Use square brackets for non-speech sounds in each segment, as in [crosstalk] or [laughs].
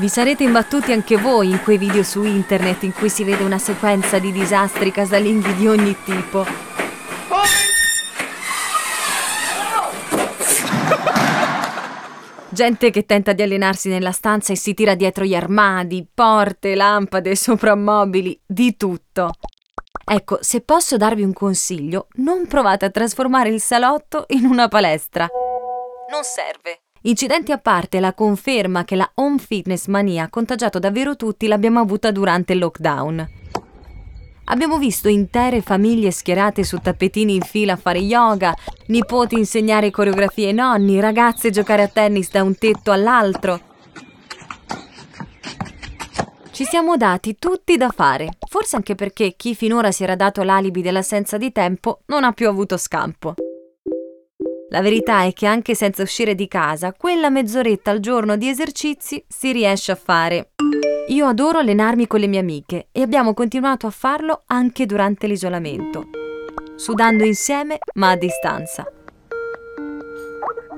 Vi sarete imbattuti anche voi in quei video su internet in cui si vede una sequenza di disastri casalinghi di ogni tipo. Gente che tenta di allenarsi nella stanza e si tira dietro gli armadi, porte, lampade, soprammobili, di tutto. Ecco, se posso darvi un consiglio, non provate a trasformare il salotto in una palestra. Non serve. Incidenti a parte, la conferma che la home fitness mania ha contagiato davvero tutti l'abbiamo avuta durante il lockdown. Abbiamo visto intere famiglie schierate su tappetini in fila a fare yoga, nipoti insegnare coreografie ai nonni, ragazze giocare a tennis da un tetto all'altro. Ci siamo dati tutti da fare, forse anche perché chi finora si era dato l'alibi dell'assenza di tempo non ha più avuto scampo. La verità è che anche senza uscire di casa, quella mezz'oretta al giorno di esercizi si riesce a fare. Io adoro allenarmi con le mie amiche e abbiamo continuato a farlo anche durante l'isolamento, sudando insieme ma a distanza.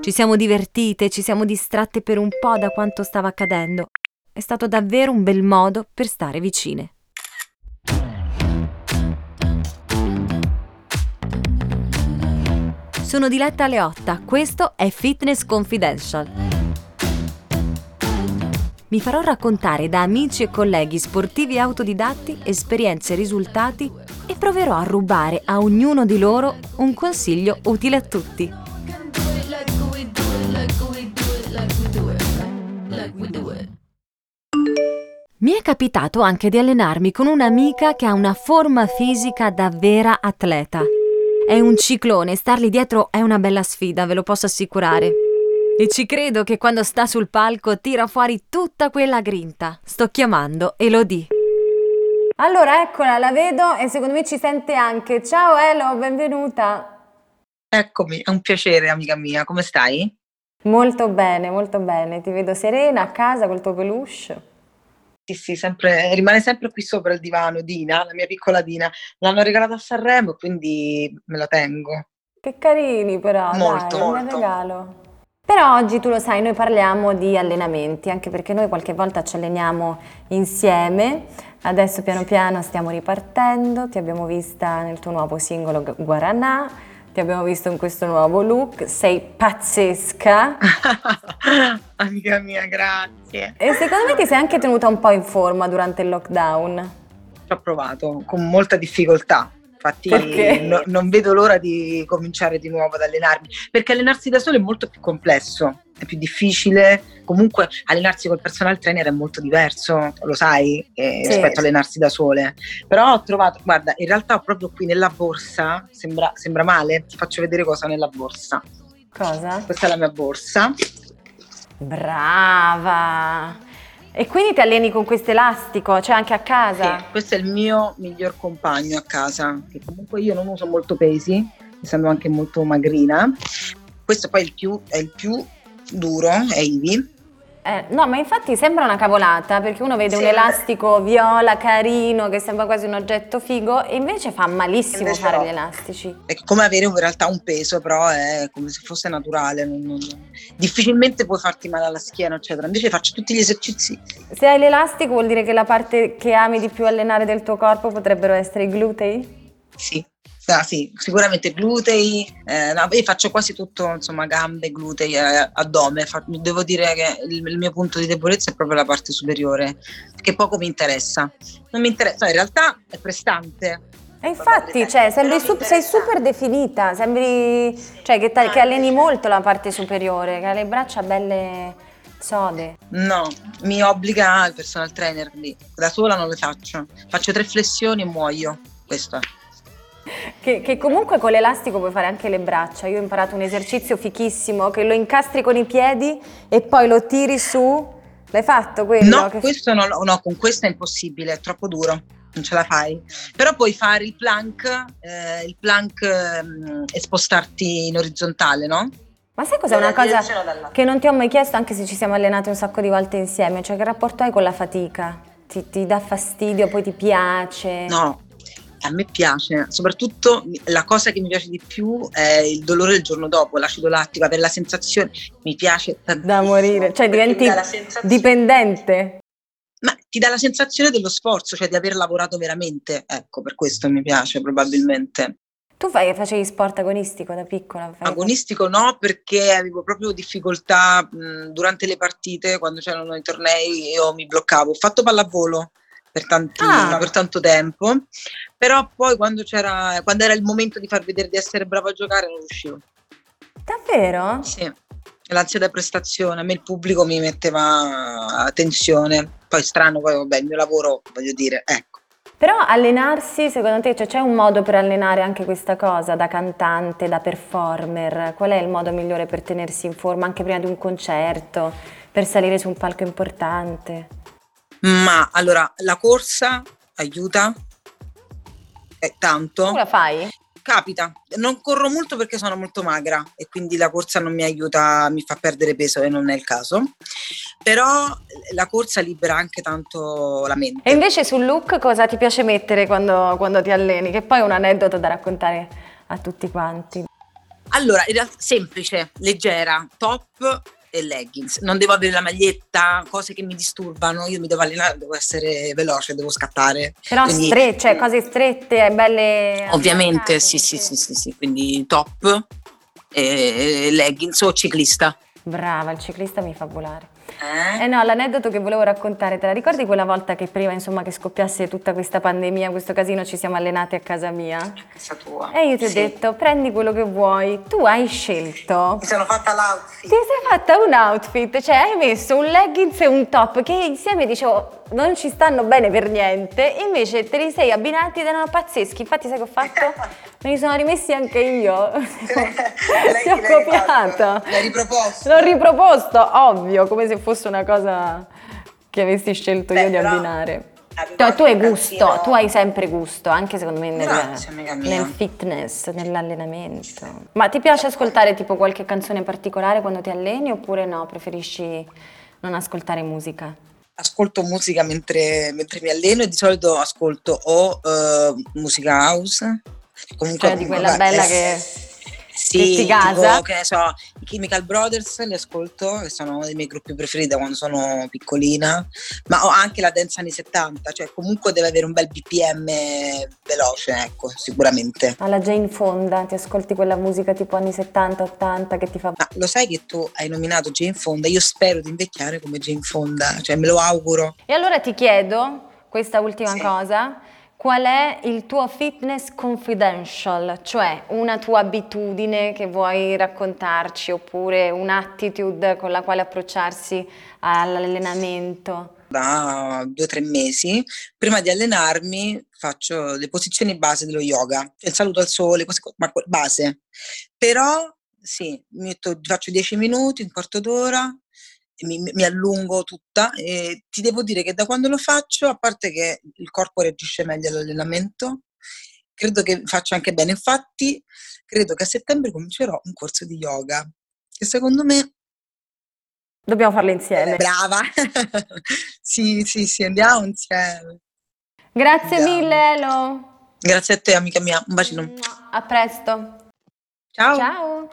Ci siamo divertite, ci siamo distratte per un po' da quanto stava accadendo è stato davvero un bel modo per stare vicine. Sono Diletta Leotta, questo è Fitness Confidential. Mi farò raccontare da amici e colleghi sportivi autodidatti esperienze e risultati e proverò a rubare a ognuno di loro un consiglio utile a tutti. Mi è capitato anche di allenarmi con un'amica che ha una forma fisica da vera atleta. È un ciclone, stargli dietro è una bella sfida, ve lo posso assicurare. E ci credo che quando sta sul palco tira fuori tutta quella grinta. Sto chiamando Elodie. Allora, eccola, la vedo e secondo me ci sente anche. Ciao Elo, benvenuta. Eccomi, è un piacere, amica mia. Come stai? Molto bene, molto bene. Ti vedo serena a casa col tuo peluche. Sì, sì, sempre, rimane sempre qui sopra il divano, Dina, la mia piccola Dina. L'hanno regalata a Sanremo, quindi me la tengo. Che carini però, Molto, dai, un molto. regalo. Però oggi tu lo sai, noi parliamo di allenamenti, anche perché noi qualche volta ci alleniamo insieme. Adesso piano piano stiamo ripartendo, ti abbiamo vista nel tuo nuovo singolo Gu- Guaranà, ti abbiamo visto in questo nuovo look, sei pazzesca [laughs] amica mia, grazie. e secondo me ti sei anche tenuta un po' in forma durante il lockdown. Ci ho provato con molta difficoltà. Infatti no- non vedo l'ora di cominciare di nuovo ad allenarmi, perché allenarsi da solo è molto più complesso, è più difficile. Comunque allenarsi col personal trainer è molto diverso, lo sai, eh, Sì. rispetto a allenarsi da sole. Però ho trovato, guarda, in realtà ho proprio qui nella borsa, sembra, sembra male, ti faccio vedere cosa ho nella borsa. Cosa? Questa è la mia borsa. Brava! E quindi ti alleni con questo elastico, cioè anche a casa? Sì, questo è il mio miglior compagno a casa, che comunque io non uso molto pesi, essendo anche molto magrina. Questo poi è il più, è il più duro, è Ivi. Eh, no, ma infatti sembra una cavolata perché uno vede un Sì. elastico viola carino che sembra quasi un oggetto figo e invece fa malissimo Invece fare no. gli elastici. È come avere in realtà un peso, però è come se fosse naturale. non- non- difficilmente puoi farti male alla schiena, eccetera. Invece faccio tutti gli esercizi. Se hai l'elastico vuol dire che la parte che ami di più allenare del tuo corpo potrebbero essere i glutei? Sì. Ah, sì, sicuramente glutei, eh, no, io faccio quasi tutto, insomma, gambe, glutei, eh, addome. Fa- devo dire che il, il mio punto di debolezza è proprio la parte superiore, che poco mi interessa. Non mi interessa, no, in realtà è prestante. E infatti, cioè, mi su- sei super definita, sembri cioè, che, ta- che alleni molto la parte superiore, che ha le braccia belle sode. No, mi obbliga il personal trainer, quindi da sola non le faccio. Faccio tre flessioni e muoio. Questo è. Che, che comunque con l'elastico puoi fare anche le braccia. Io ho imparato un esercizio fichissimo che lo incastri con i piedi e poi lo tiri su. L'hai fatto quello? No, Che- questo no, no, con questo è impossibile, è troppo duro, non ce la fai. Però puoi fare il plank, eh, il plank ehm, e spostarti in orizzontale, no? Ma sai cos'è una cosa che non ti ho mai chiesto anche se ci siamo allenati un sacco di volte insieme? Cioè che rapporto hai con la fatica? Ti, ti dà fastidio, poi ti piace? No, A me piace, soprattutto la cosa che mi piace di più è il dolore il giorno dopo, l'acido lattico, avere la sensazione, mi piace tantissimo. Da morire, cioè diventi dipendente. Ma ti dà la sensazione dello sforzo, cioè di aver lavorato veramente, ecco, per questo mi piace probabilmente. Tu fai, facevi sport agonistico da piccola? Agonistico no, perché avevo proprio difficoltà mh, durante le partite, quando c'erano i tornei, io mi bloccavo. Ho fatto pallavolo per, tanti, ah. per tanto tempo, però poi quando, c'era, quando era il momento di far vedere di essere bravo a giocare non riuscivo. Davvero? Sì, l'ansia da prestazione, a me il pubblico mi metteva tensione, poi strano, poi vabbè il mio lavoro, voglio dire, ecco però allenarsi, secondo te, cioè, c'è un modo per allenare anche questa cosa da cantante, da performer? Qual è il modo migliore per tenersi in forma anche prima di un concerto, per salire su un palco importante? Ma allora, la corsa aiuta eh, tanto. Tu la fai? capita. Non corro molto perché sono molto magra e quindi la corsa non mi aiuta, mi fa perdere peso e non è il caso. Però la corsa libera anche tanto la mente. E invece sul look cosa ti piace mettere quando, quando ti alleni? Che poi è un aneddoto da raccontare a tutti quanti. Allora, semplice, leggera, top e leggings. Non devo avere la maglietta, cose che mi disturbano. Io mi devo allenare, devo essere veloce, devo scattare. Però quindi, strette, cioè cose strette, belle. Ovviamente, sì, sì, sì, sì, sì, quindi top, e leggings o ciclista. Brava, il ciclista mi fa volare. Eh? eh? no, l'aneddoto che volevo raccontare, te la ricordi quella volta che prima insomma che scoppiasse tutta questa pandemia, questo casino, ci siamo allenati a casa mia? A casa tua. E io ti ho sì. detto, prendi quello che vuoi, tu hai scelto. Mi sono fatta l'outfit. Ti sei fatta un outfit, cioè hai messo un leggings e un top che insieme dicevo non ci stanno bene per niente, invece te li sei abbinati ed erano pazzeschi. Infatti sai che ho fatto? [laughs] Me li sono rimessi anche io. [laughs] Ti ho copiato. L'hai riproposto? L'ho riproposto, ovvio, come se fosse una cosa che avessi scelto Beh, io di abbinare. Cioè, tu hai gusto, tu hai sempre gusto, anche secondo me nel, Grazie, nel fitness, nell'allenamento. Ma ti piace ascoltare tipo qualche canzone particolare quando ti alleni oppure no? Preferisci non ascoltare musica? Ascolto musica mentre, mentre mi alleno e di solito ascolto o uh, musica house. Comunque, cioè di quella bella che sì, tipo, che ne so, i Chemical Brothers li ascolto, che sono uno dei miei gruppi preferiti da quando sono piccolina, ma ho anche la dance anni 70, cioè comunque deve avere un bel BPM veloce, ecco, sicuramente. Alla Jane Fonda, ti ascolti quella musica tipo anni 70, 80 che ti fa... Ma lo sai che tu hai nominato Jane Fonda, io spero di invecchiare come Jane Fonda, cioè me lo auguro. E allora ti chiedo questa ultima sì. cosa qual è il tuo fitness confidential, cioè una tua abitudine che vuoi raccontarci oppure un'attitude con la quale approcciarsi all'allenamento? Da due o tre mesi, prima di allenarmi faccio le posizioni base dello yoga, cioè il saluto al sole, cose, ma base. Però sì, metto, faccio dieci minuti, un quarto d'ora, mi, mi, allungo tutta e ti devo dire che da quando lo faccio, a parte che il corpo reagisce meglio all'allenamento, credo che faccia anche bene. Infatti, credo che a settembre comincerò un corso di yoga che secondo me Dobbiamo farlo insieme. Brava! [laughs] sì, sì, sì, andiamo insieme. Grazie andiamo. mille, Elo. Grazie a te, amica mia. Un bacino. A presto. Ciao. Ciao.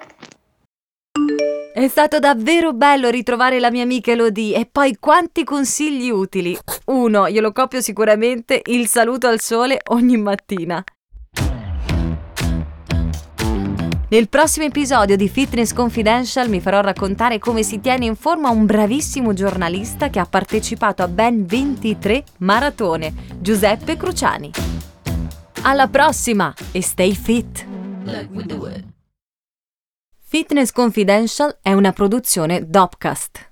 È stato davvero bello ritrovare la mia amica Elodie e poi quanti consigli utili. Uno, io lo copio sicuramente, il saluto al sole ogni mattina. Nel prossimo episodio di Fitness Confidential mi farò raccontare come si tiene in forma un bravissimo giornalista che ha partecipato a ben 23 maratone, Giuseppe Cruciani. Alla prossima e stay fit! Fitness Confidential è una produzione Dopcast.